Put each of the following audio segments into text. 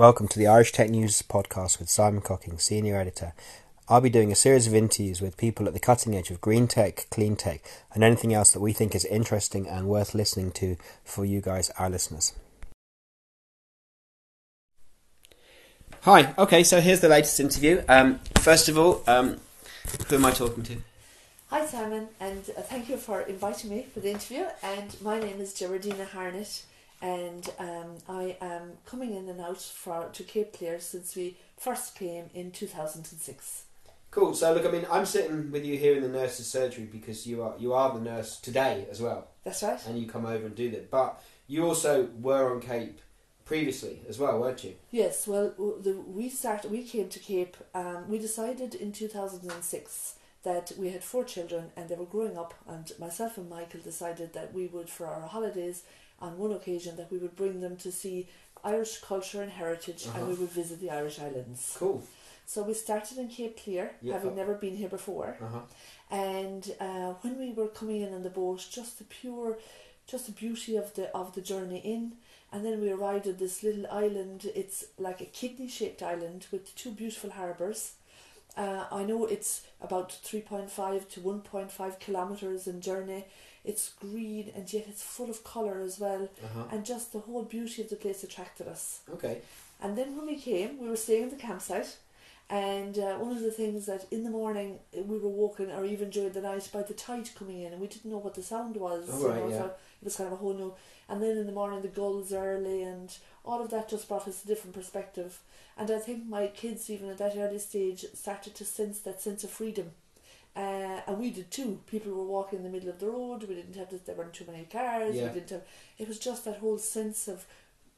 Welcome to the Irish Tech News podcast with Simon Cocking, Senior Editor. I'll be doing a series of interviews with people at the cutting edge of green tech, clean tech, and anything else that we think is interesting and worth listening to for you guys, our listeners. Hi, okay, so here's the latest interview. Um, first of all, um, who am I talking to? Hi Simon, and uh, thank you for inviting me for the interview. And my name is Gerardina Hartnett, and um, I am coming in and out for to Cape Clear since we first came in two thousand and six. Cool. So look, I mean, I'm sitting with you here in the nurse's surgery because you are you are the nurse today as well, That's right. and you come over and do that. But you also were on Cape previously as well, weren't you? Yes. Well, the, we started. We came to Cape. Um, we decided in two thousand and six that we had four children and they were growing up, and myself and Michael decided that we would, for our holidays, on one occasion, that we would bring them to see Irish culture and heritage, Uh-huh. and we would visit the Irish Islands. Cool. So we started in Cape Clear, Yeah. having never been here before. Uh huh. And uh, when we were coming in on the boat, just the pure, just the beauty of the of the journey in, and then we arrived at this little island. It's like a kidney-shaped island with two beautiful harbours. Uh, I know it's about three point five to one point five kilometers in journey. It's green and yet it's full of colour as well, Uh huh. and just the whole beauty of the place attracted us. Okay. And then when we came, we were staying in the campsite. And uh, one of the things that in the morning uh, we were walking, or even during the night, by the tide coming in, and we didn't know what the sound was. Oh, you know, yeah. so it was kind of a whole new. And then in the morning, the gulls early, and all of that just brought us a different perspective. And I think my kids, even at that early stage, started to sense that sense of freedom. Uh, and we did too. People were walking in the middle of the road. We didn't have this, there weren't too many cars. Yeah. We didn't have. It was just that whole sense of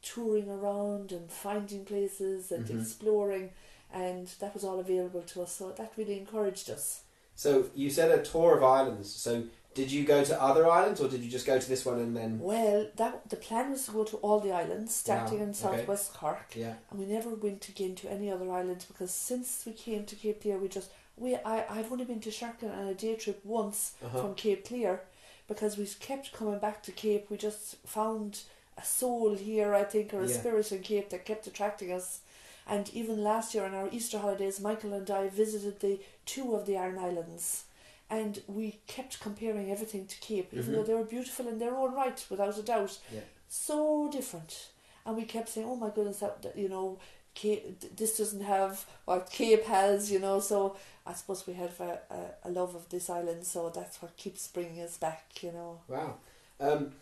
touring around and finding places and Mhm. exploring, and that was all available to us. So that really encouraged us. So you said a tour of islands. So did you go to other islands, or did you just go to this one and then? Well, that the plan was to go to all the islands, starting Wow, in okay. southwest Cork, Yeah. and we never went again to any other islands because since we came to Cape Clear, we just we I I've only been to Sherkin on a day trip once Uh huh. from Cape Clear because we kept coming back to Cape. We just found a soul here, I think, or a Yeah. spirit in Cape that kept attracting us. And even last year on our Easter holidays, Michael and I visited the two of the Aran Islands. And we kept comparing everything to Cape, even Mhm. though they were beautiful in their own right, without a doubt. Yeah. So different. And we kept saying, oh my goodness, that, you know, Cape, this doesn't have what Cape has, you know. So I suppose we have a, a, a love of this island, so that's what keeps bringing us back, you know. Wow. Um,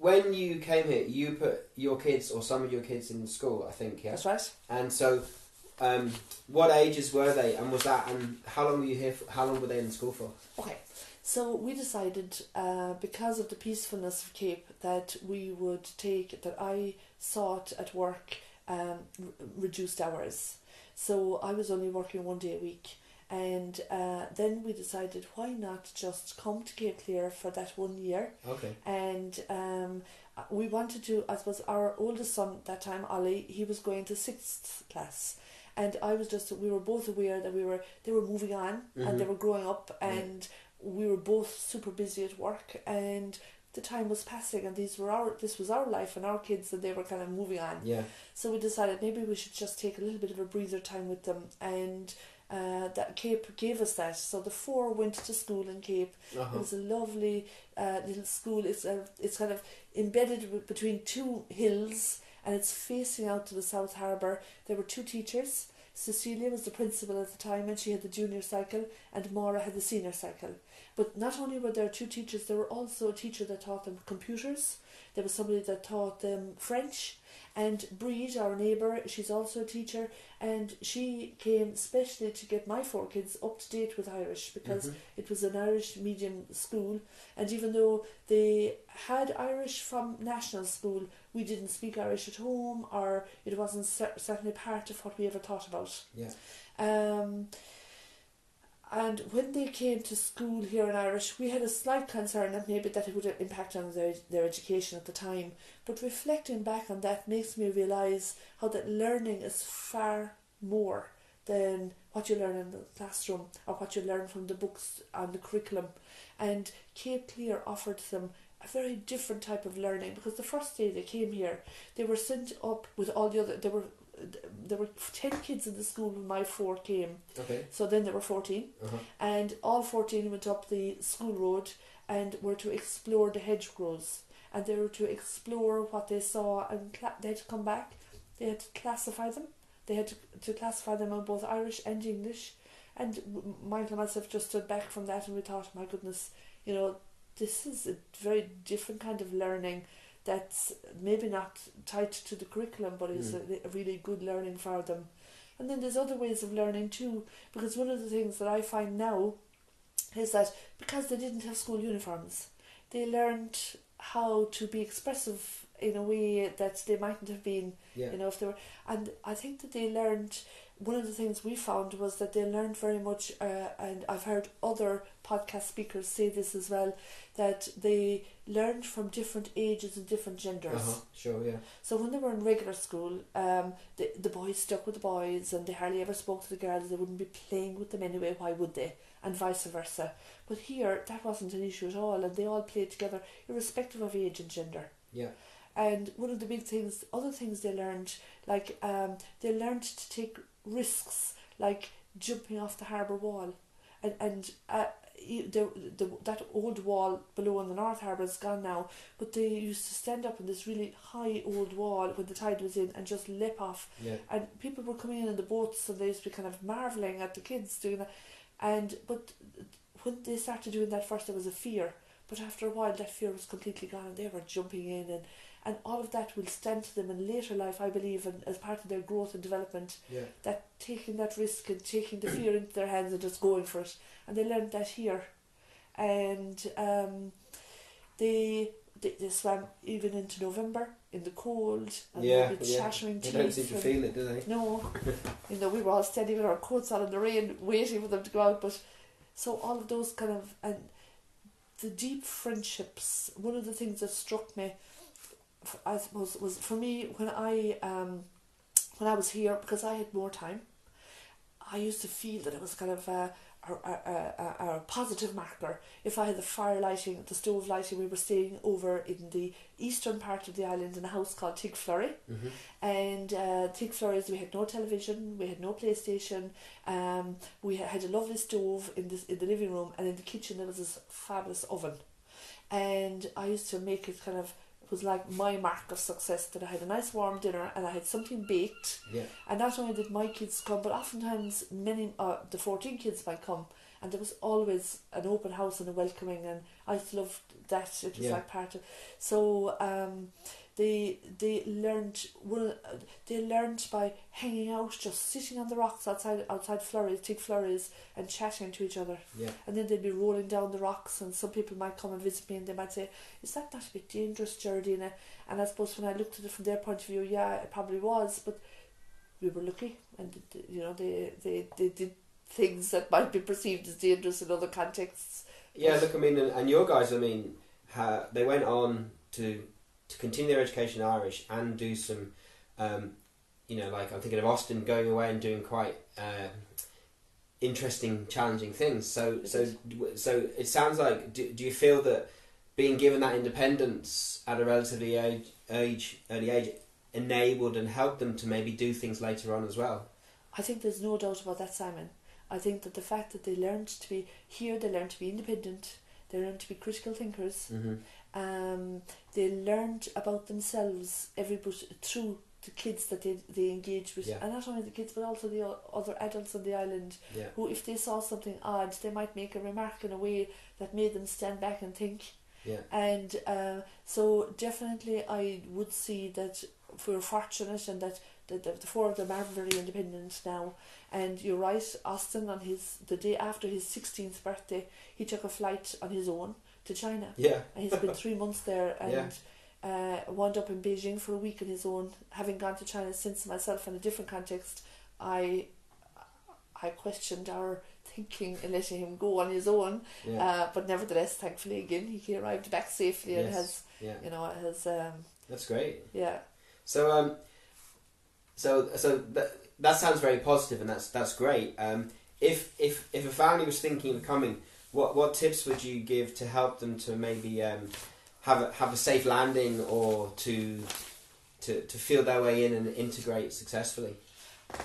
when you came here, you put your kids or some of your kids in school, I think, yeah. That's right. And so, um, what ages were they, and was that, and how long were you here? For, how long were they in school for? Okay, so we decided uh, because of the peacefulness of Cape that we would take that I sought at work um, r- reduced hours. So I was only working one day a week, and uh, then we decided why not just come to Cape Clear for that one year Okay. and um, we wanted to. I suppose our oldest son that time, Ollie, he was going to sixth class, and I was just. We were both aware that we were they were moving on and they Mhm. were growing up, and we were both super busy at work, and the time was passing, and these were our this was our life and our kids, and they were kind of moving on. Yeah. So we decided maybe we should just take a little bit of a breather time with them, and uh, that Cape gave us that. So the four went to school in Cape. It Uh-huh. was a lovely uh, little school. It's a, it's kind of embedded w- between two hills, and it's facing out to the South Harbour. There were two teachers. Cecilia was the principal at the time, and she had the junior cycle, and Maura had the senior cycle. But not only were there two teachers, there were also a teacher that taught them computers. There was somebody that taught them French, and Breed, our neighbour, she's also a teacher, and she came specially to get my four kids up to date with Irish because Mhm. it was an Irish medium school, and even though they had Irish from national school, we didn't speak Irish at home, or it wasn't certainly part of what we ever thought about. Yeah. Um, and when they came to school here in Irish, we had a slight concern that maybe that it would impact on their, their education at the time. But reflecting back on that makes me realise how that learning is far more than what you learn in the classroom or what you learn from the books and the curriculum. And Cape Clear offered them a very different type of learning because the first day they came here, they were sent up with all the other, they were there were ten kids in the school when my four came. Okay. So then there were fourteen, Uh-huh. and all fourteen went up the school road and were to explore the hedgerows, and they were to explore what they saw, and cla- they had to come back. They had to classify them. They had to, to classify them on both Irish and English. And Michael and myself just stood back from that, and we thought, my goodness, you know, this is a very different kind of learning that's maybe not tied to the curriculum, but is Mm. a, a really good learning for them. And then there's other ways of learning too, because one of the things that I find now is that because they didn't have school uniforms, they learned how to be expressive in a way that they mightn't have been Yeah. you know if they were and i think that they learned one of the things we found was that they learned very much uh, and i've heard other podcast speakers say this as well that they learned from different ages and different genders Uh-huh. Sure. Yeah. so when they were in regular school um, the, the boys stuck with the boys and they hardly ever spoke to the girls they wouldn't be playing with them anyway why would they and vice versa but here that wasn't an issue at all and they all played together irrespective of age and gender Yeah. And one of the big things, other things they learned, like um, they learned to take risks, like jumping off the harbour wall, and and uh, the, the that old wall below on the North Harbour is gone now, but they used to stand up on this really high old wall when the tide was in and just leap off, Yeah. and people were coming in in the boats and they used to be kind of marveling at the kids doing that, and but when they started doing that first there was a fear, but after a while that fear was completely gone and they were jumping in and and all of that will stand to them in later life, I believe, and as part of their growth and development, Yeah. that taking that risk and taking the fear into their hands and just going for it. And they learned that here. And um, they, they they swam even into November in the cold and Yeah, with yeah. chattering They teeth. don't seem to feel it, do they? no, you know, we were all standing with our coats on in the rain, waiting for them to go out. But so all of those kind of and the deep friendships. One of the things that struck me, I suppose, was for me when I um when I was here because I had more time. I used to feel that it was kind of a, a, a, a, positive marker. If I had the fire lighting, the stove lighting, we were staying over in the eastern part of the island in a house called Tigflurry. Mm-hmm. And uh, Flores, we had no television, we had no PlayStation. Um, we had a lovely stove in this in the living room, and in the kitchen there was this fabulous oven. And I used to make it kind of was like my mark of success that I had a nice warm dinner and I had something baked. Yeah. And not only did my kids come, but oftentimes many uh, the fourteen kids might come, and there was always an open house and a welcoming, and I loved that. It was Yeah. like part of. So um, they they learned of- They learned by hanging out, just sitting on the rocks outside outside flurries, big flurries, and chatting to each other. Yeah. And then they'd be rolling down the rocks, and some people might come and visit me, and they might say, "Is that not a bit dangerous, Geraldina?" And I suppose when I looked at it from their point of view, yeah, it probably was, but we were lucky, and you know they they they did things that might be perceived as dangerous in other contexts. Yeah, look, I mean, and, and your guys, I mean, ha, they went on to to continue their education in Irish and do some, um, you know, like I'm thinking of Austin going away and doing quite uh, interesting, challenging things. So, It so, so it sounds like. Do, do you feel that being given that independence at a relatively age, age, early age, enabled and helped them to maybe do things later on as well? I think there's no doubt about that, Simon. I think that the fact that they learned to be here, they learned to be independent, they learned to be critical thinkers. Mm-hmm. Um, they learned about themselves every bit through the kids that they they engage with, Yeah. and not only the kids but also the o- other adults on the island. Yeah. Who, if they saw something odd, they might make a remark in a way that made them stand back and think. Yeah. And uh, so definitely, I would see that we're fortunate and that the, the, the four of them are very independent now. And you're right, Austin on his the day after his sixteenth birthday, he took a flight on his own to China, Yeah. and he's been three months there and. Yeah. Uh, wound up in Beijing for a week on his own. Having gone to China since myself in a different context, I I questioned our thinking in letting him go on his own. Yeah. Uh, but nevertheless, thankfully, again, he arrived back safely and Yes. has, yeah. you know, has, um, That's great. yeah. So um, so so that that sounds very positive, and that's that's great. Um, if if if a family was thinking of coming, what what tips would you give to help them to maybe um, have a, have a safe landing or to to to feel their way in and integrate successfully?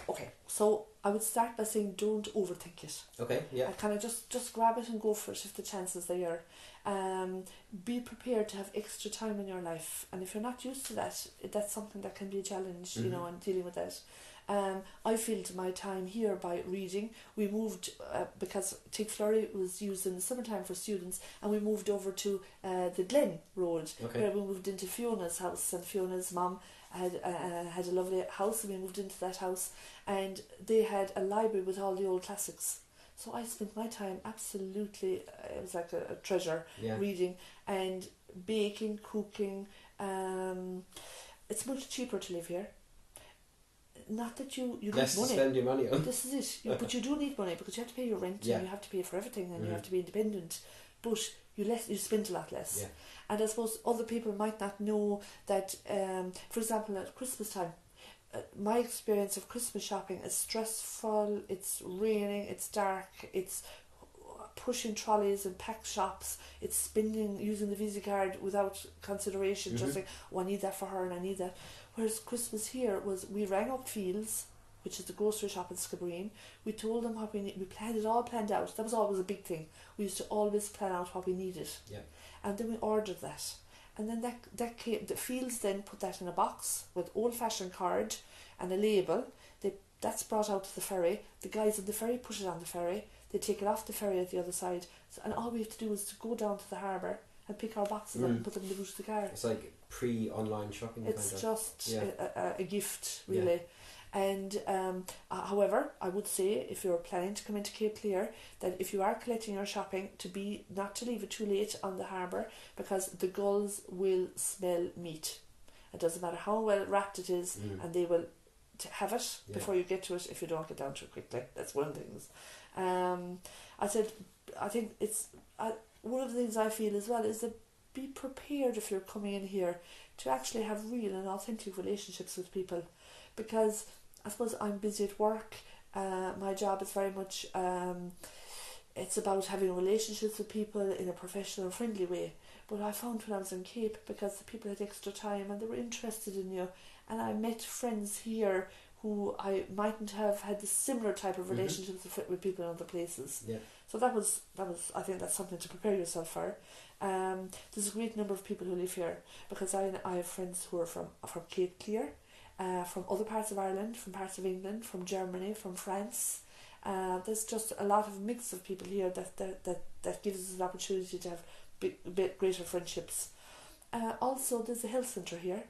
okay, so I would start by saying don't overthink it. Okay, yeah. I kind of just just grab it and go for it if the chances are there. Um, be prepared to have extra time in your life, and if you're not used to that, that's something that can be a challenge, you know, and dealing with that. Um, I filled my time here by reading. We moved uh, because Tig Flurry was used in the summertime for students, and we moved over to uh, the Glen Road, Okay. where we moved into Fiona's house, and Fiona's mum had uh, had a lovely house, and we moved into that house, and they had a library with all the old classics. So I spent my time absolutely, uh, it was like a, a treasure, Yeah. reading and baking, cooking. Um, it's much cheaper to live here. Not that you, you Less need money. spend your money on. This is it. You, but you do need money because you have to pay your rent Yeah. and you have to pay for everything and you Mhm. have to be independent. But you less you spend a lot less. Yeah. And I suppose other people might not know that. Um, for example, at Christmas time, uh, my experience of Christmas shopping is stressful. It's raining. It's dark. It's pushing trolleys and packed shops. It's spending using the Visa card without consideration. Mhm. Just like, oh, I need that for her and I need that. Whereas Christmas here was we rang up Fields, which is the grocery shop in Skibbereen. We told them what we need. We planned it all planned out. That was always a big thing. We used to always plan out what we needed. Yeah. And then we ordered that. And then that that came, the Fields then put that in a box with old fashioned card and a label. They that's brought out to the ferry. The guys at the ferry put it on the ferry. They take it off the ferry at the other side. So, and all we have to do is to go down to the harbour and pick our boxes up Mm. and put them in the boot of the car. It's like pre-online shopping It's kind of. just Yeah. a, a, a gift, Yeah. really. And um, uh, however, I would say if you're planning to come into Cape Clear, that if you are collecting your shopping, to be not to leave it too late on the harbour because the gulls will smell meat. It doesn't matter how well wrapped it is, Mm. and they will t- have it Yeah. before you get to it if you don't get down to it quickly. That's one of the things. Um, I said, I think it's uh, one of the things I feel as well is that be prepared if you're coming in here to actually have real and authentic relationships with people because I suppose I'm busy at work. Uh, my job is very much um, it's about having relationships with people in a professional, and friendly way. But I found when I was in Cape because the people had extra time and they were interested in you, and I met friends here who I mightn't have had the similar type of Mhm. relationships with, with people in other places. Yeah. So that was that was I think that's something to prepare yourself for. Um, there's a great number of people who live here because I I have friends who are from from Cape Clear, uh, from other parts of Ireland, from parts of England, from Germany, from France. Uh, there's just a lot of mix of people here that that that, that gives us an opportunity to have big, bit greater friendships. Uh, also, there's a health centre here.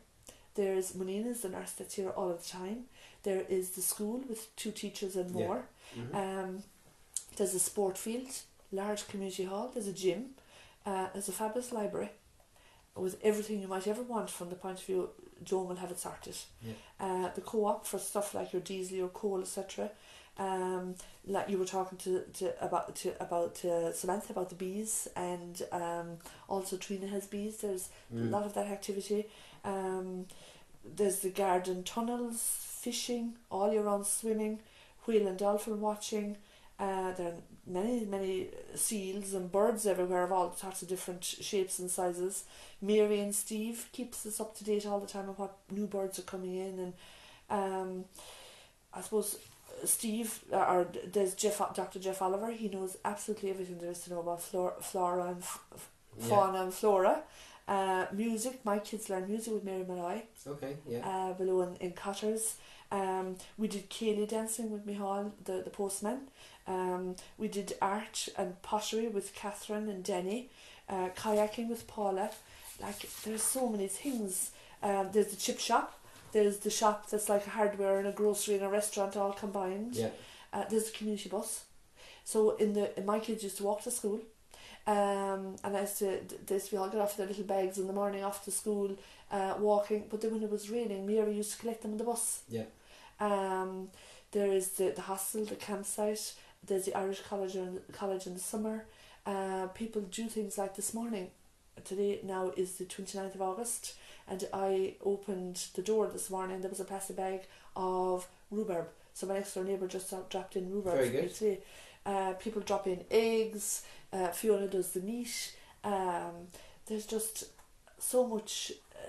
There's Monina's, the nurse that's here all the time. There is the school with two teachers and Yeah. more. Mhm. Um, there's a sport field, large community hall, there's a gym, uh, there's a fabulous library with everything you might ever want from the point of view Joan will have it sorted. Yeah. Uh, the co-op for stuff like your diesel, your coal, etc. Um, like you were talking to, to about to about uh, Samantha about the bees, and um, also Trina has bees. There's a Mm. lot of that activity. Um, there's the garden tunnels, fishing, all year round swimming, whale and dolphin watching. Uh, there are many, many seals and birds everywhere of all sorts of different shapes and sizes. Mary and Steve keeps us up to date all the time on what new birds are coming in, and um, I suppose uh, Steve uh, or there's Jeff, Dr. Jeff Oliver. He knows absolutely everything there is to know about flora, flora and f- Yeah. fauna and flora. Uh, music, my kids learn music with Mary Malloy Okay, yeah. uh, below in, in Cotters. Um, we did céilí dancing with Mihal, the, the postman. Um, we did art and pottery with Catherine and Denny. Uh, kayaking with Paula. Like, there's so many things. Um, there's the chip shop. There's the shop that's like a hardware and a grocery and a restaurant all combined. yeah. Uh, there's a community bus. So in the in my kids used to walk to school. Um, and I used to, to be all get off their little bags in the morning off to school, uh, walking. But then when it was raining, Mary used to collect them on the bus. Yeah. Um, there is the, the hostel, the campsite. There's the Irish College in, college in the summer. Uh, people do things like this morning. Today now is the 29th of August, and I opened the door this morning. There was a plastic bag of rhubarb. So my next door neighbour just dropped in rhubarb. Very good. today. Uh, people drop in eggs. Uh, Fiona does the meat. Um, there's just so much uh,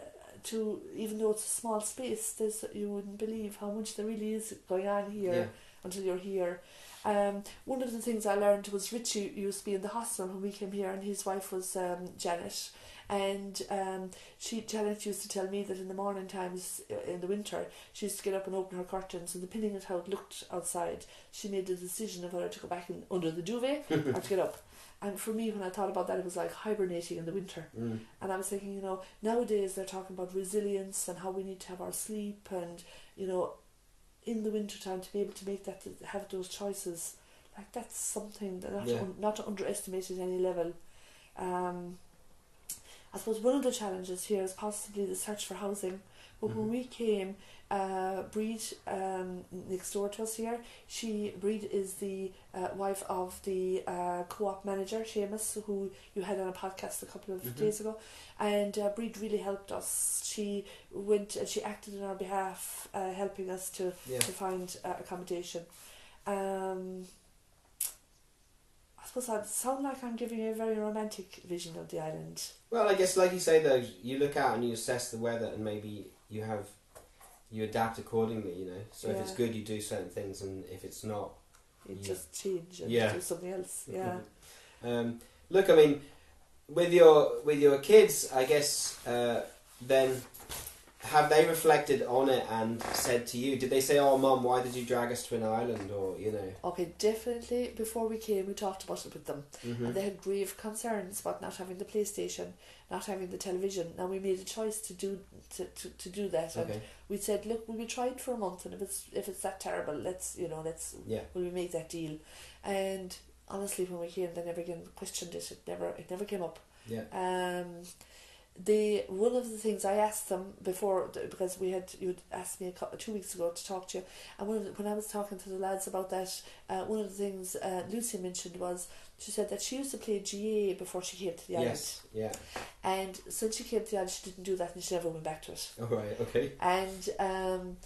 to even though it's a small space, there's you wouldn't believe how much there really is going on here Yeah. until you're here. Um, one of the things I learned was Richie used to be in the hostel when we came here, and his wife was um, Janet. And um, she Janet used to tell me that in the morning times in the winter she used to get up and open her curtains and depending on how it looked outside she made the decision of whether to go back in under the duvet or to get up. And for me when I thought about that it was like hibernating in the winter. Mm. And I was thinking, you know, nowadays they're talking about resilience and how we need to have our sleep and, you know, in the winter time to be able to make that, to have those choices. Like that's something that not, Yeah. un- not to underestimate at any level. Um, I suppose one of the challenges here is possibly the search for housing. But when Mhm. we came, uh, Breed um, next door to us here, she Breed is the uh, wife of the uh, co-op manager Seamus, who you had on a podcast a couple of Mhm. days ago, and uh, Breed really helped us. She went and she acted on our behalf, uh, helping us to Yeah. to find uh, accommodation. Um, I suppose I sound like I'm giving you a very romantic vision of the island. Well, I guess, like you say, though, you look out and you assess the weather, and maybe you have you adapt accordingly. You know, so if it's good, you do certain things, and if it's not, You Yeah. just change and Yeah. do something else. Yeah. Um, look, I mean, with your with your kids, I guess uh, then have they reflected on it and said to you? Did they say, "Oh, mum, why did you drag us to an island?" Or you know, Okay, definitely. Before we came, we talked about it with them, hmm and they had grave concerns about not having the PlayStation, not having the television. Now we made a choice to do to, to, to do that, and we said, look, we'll we try it for a month, and if it's if it's that terrible, let's you know let's yeah, will we make that deal? And honestly, when we came, they never again questioned it. It never it never came up. yeah, Um, they one of the things I asked them before because we had you had asked me a couple, two weeks ago to talk to you, and one of the, when I was talking to the lads about that, uh, one of the things uh, Lucy mentioned was she said that she used to play GAA before she came to the yes, yeah. and since she came to the island, she didn't do that, and she never went back to it. All right, okay, and um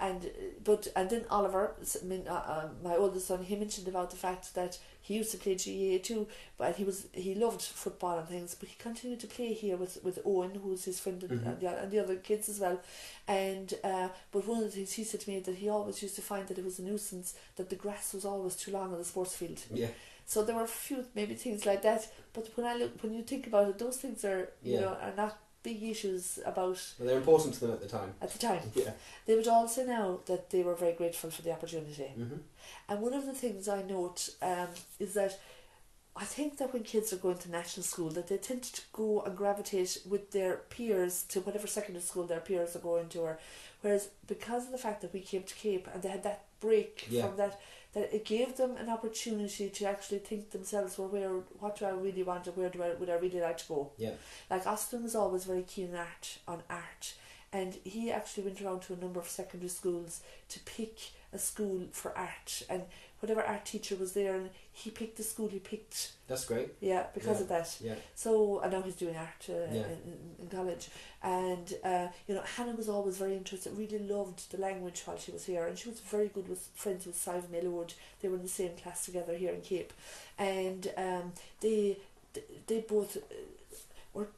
and but and then Oliver s- I mean, uh, uh, my oldest son he mentioned about the fact that he used to play GAA too but he was he loved football and things but he continued to play here with with Owen who's his friend and, Mhm. and, the, and the other kids as well and uh but one of the things he said to me that he always used to find that it was a nuisance that the grass was always too long on the sports field yeah, so there were a few maybe things like that but when I look when you think about it those things are you Yeah. know are not big issues about well, they're important to them at the time. at the time Yeah, they would all say now that they were very grateful for the opportunity. hmm And one of the things I note um, is that I think that when kids are going to national school, that they tend to go and gravitate with their peers to whatever secondary school their peers are going to, or whereas because of the fact that we came to Cape and they had that break Yeah. from that, that it gave them an opportunity to actually think themselves, well, where, what do I really want, or where do I would I really like to go? Yeah. Like Austin was always very keen on art, on art, and he actually went around to a number of secondary schools to pick a school for art, and whatever art teacher was there, and he picked the school he picked. that's great. Yeah, because Yeah. of that. Yeah, So I know he's doing art uh, Yeah. in, in, in college, and uh, you know Hannah was always very interested. Really loved the language while she was here, and she was very good with friends with Simon Millwood. They were in the same class together here in Cape, and um, they they both uh, were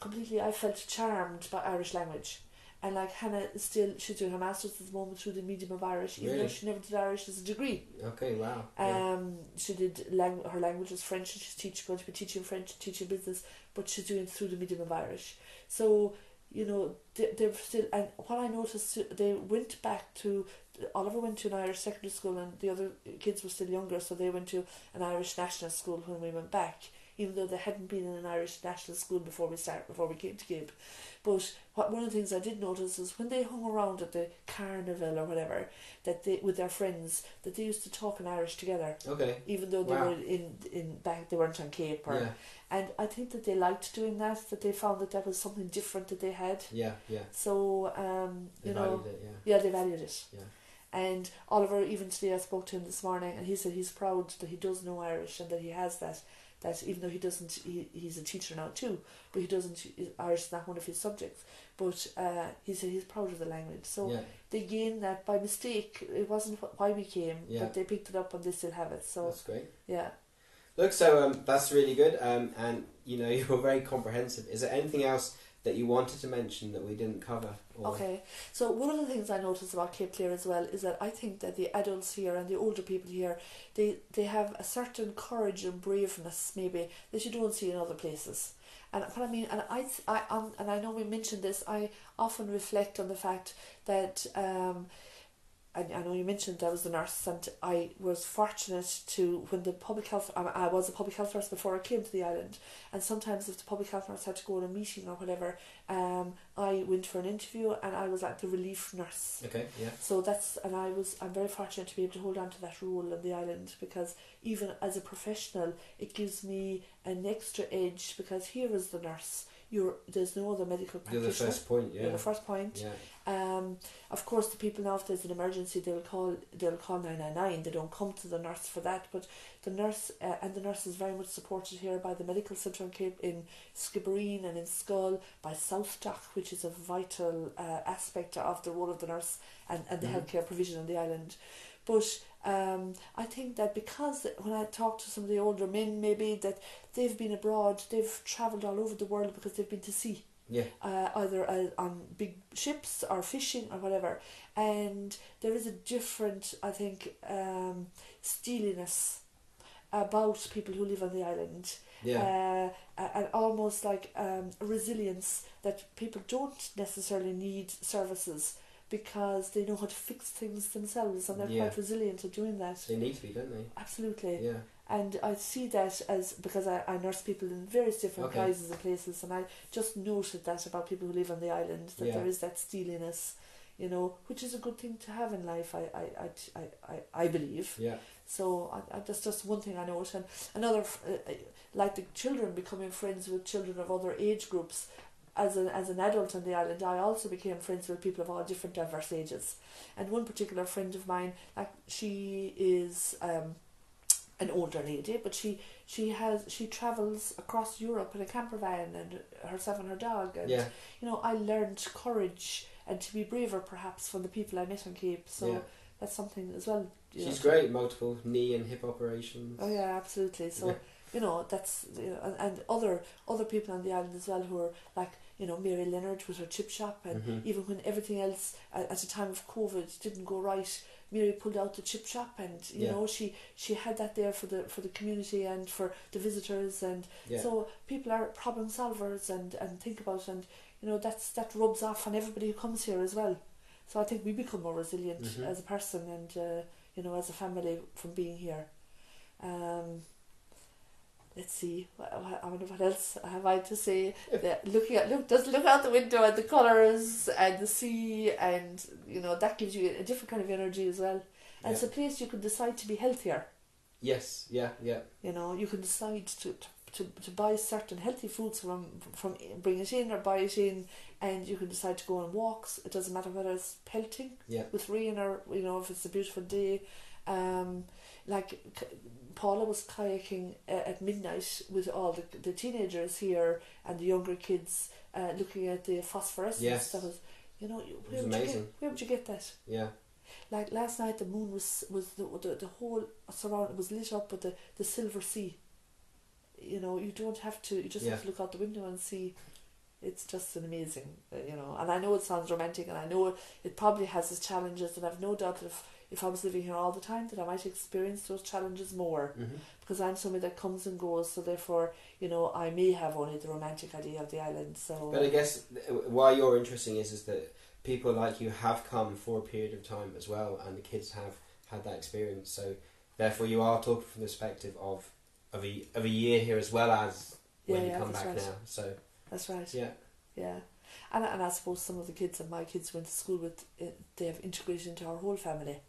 completely. I felt charmed by Irish language. And like Hannah is still, she's doing her masters at the moment through the medium of Irish, even though she never did Irish as a degree. okay, wow. Yeah. Um, she did lang- her language is French, and she's teach, going to be teaching French, teaching business, but she's doing it through the medium of Irish. So you know they, they're still. And what I noticed, they went back to Oliver went to an Irish secondary school, and the other kids were still younger, so they went to an Irish national school when we went back. Even though they hadn't been in an Irish national school before we start before we came to Cape, but what one of the things I did notice is when they hung around at the carnival or whatever, that they with their friends, that they used to talk in Irish together okay, even though they Wow. were in in back they weren't on Cape or yeah, and I think that they liked doing that that they found that that was something different that they had yeah, yeah. so um They you know it, yeah. yeah they valued it Yeah. and Oliver even today I spoke to him this morning and he said he's proud that he does know Irish and that he has that that even though he doesn't he, he's a teacher now too but he doesn't Irish is not one of his subjects but uh, he said he's proud of the language so yeah, they gain that by mistake it wasn't why we came Yeah. but they picked it up and they still have it so that's great. yeah Look, so um, that's really good, um, and you know you were very comprehensive. Is there anything else that you wanted to mention that we didn't cover? Or... Okay, so one of the things I noticed about Cape Clear as well is that I think that the adults here and the older people here, they they have a certain courage and braveness maybe that you don't see in other places. And what I mean, and I, I, um, and I know we mentioned this. I often reflect on the fact that um, I, I know you mentioned I was the nurse, and I was fortunate to when the public health. I, I was a public health nurse before I came to the island, and sometimes if the public health nurse had to go on a meeting or whatever, um, I went for an interview, and I was like the relief nurse. Okay, yeah. So that's and I was I'm very fortunate to be able to hold on to that role on the island because even as a professional, it gives me an extra edge because here is the nurse you're there's no other medical You're the first point, yeah. You're the first point. Yeah. Um, of course, the people now, if there's an emergency, they'll call they'll call nine nine nine. They don't come to the nurse for that, but the nurse uh, and the nurse is very much supported here by the medical centre in Cape in Skibbereen and in Schull by SouthDoc, which is a vital uh, aspect of the role of the nurse and, and the Mhm. healthcare provision on the island. But um, I think that because when I talk to some of the older men, maybe that they've been abroad, they've travelled all over the world because they've been to sea Yeah. uh, either uh, on big ships or fishing or whatever. And there is a different, I think, um, steeliness about people who live on the island. Yeah. Uh, and almost like um, resilience that people don't necessarily need services because they know how to fix things themselves and they're Yeah. quite resilient at doing that. they need to be, don't they? Absolutely. Yeah. And I see that as because I, I nurse people in various different Okay. guises and places, and I just noted that about people who live on the island that Yeah. there is that steeliness, you know, which is a good thing to have in life. I I, I, I, I, believe. Yeah. So I, I, that's just one thing I note, and another uh, uh, like the children becoming friends with children of other age groups. As an as an adult on the island, I also became friends with people of all different diverse ages, and one particular friend of mine, like she is um, an older lady, but she she has she travels across Europe in a camper van and herself and her dog, and Yeah. you know I learned courage and to be braver perhaps from the people I met on Cape. So Yeah. that's something as well. You She's know. great. Multiple knee and hip operations. Oh yeah, absolutely. So Yeah. you know that's you know, and, and other other people on the island as well who are like you know Mary Leonard with her chip shop, and Mhm. even when everything else at, at the time of COVID didn't go right, Mary pulled out the chip shop, and you Yeah. know she she had that there for the for the community and for the visitors, and Yeah. so people are problem solvers and and think about and you know that's that rubs off on everybody who comes here as well. So I think we become more resilient Mhm. as a person and uh, you know as a family from being here. Um, let's see. I wonder what else have I to say. The, looking at look, just look out the window at the colours and the sea, and you know that gives you a different kind of energy as well. And it's a place you can decide to be healthier. Yes. Yeah. Yeah. You know, you can decide to, to, to buy certain healthy foods from from bring it in or buy it in, and you can decide to go on walks. It doesn't matter whether it's pelting Yeah. with rain or you know if it's a beautiful day. Um, like Paula was kayaking at midnight with all the the teenagers here and the younger kids, uh, looking at the phosphorescence. Yes. That was, you know, was where would you amazing. get where would you get that? Yeah. Like last night, the moon was was the the, the whole surround was lit up with the, the silver sea. You know, you don't have to. You just Yeah. have to look out the window and see. It's just an amazing, uh, you know. And I know it sounds romantic, and I know it probably has its challenges, and I've no doubt that if if I was living here all the time, that I might experience those challenges more hmm because I'm somebody that comes and goes. So therefore, you know, I may have only the romantic idea of the island. So But I guess why you're interesting is is that people like you have come for a period of time as well, and the kids have had that experience. So therefore, you are talking from the perspective of of a of a year here as well as when Yeah, you come that's back right. now. So that's right. yeah, Yeah, and and I suppose some of the kids and my kids went to school with uh, they have integrated into our whole family,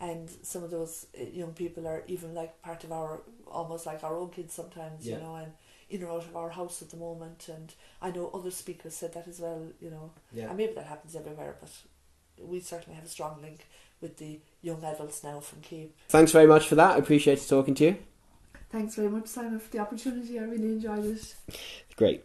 and some of those uh, young people are even like part of our almost like our own kids sometimes, Yeah. you know, and in or out of our house at the moment. And I know other speakers said that as well, you know, yeah. and maybe that happens everywhere, but we certainly have a strong link with the young adults now from Cape. Thanks very much for that. I appreciate talking to you. Thanks very much, Simon, for the opportunity. I really enjoyed it. Great.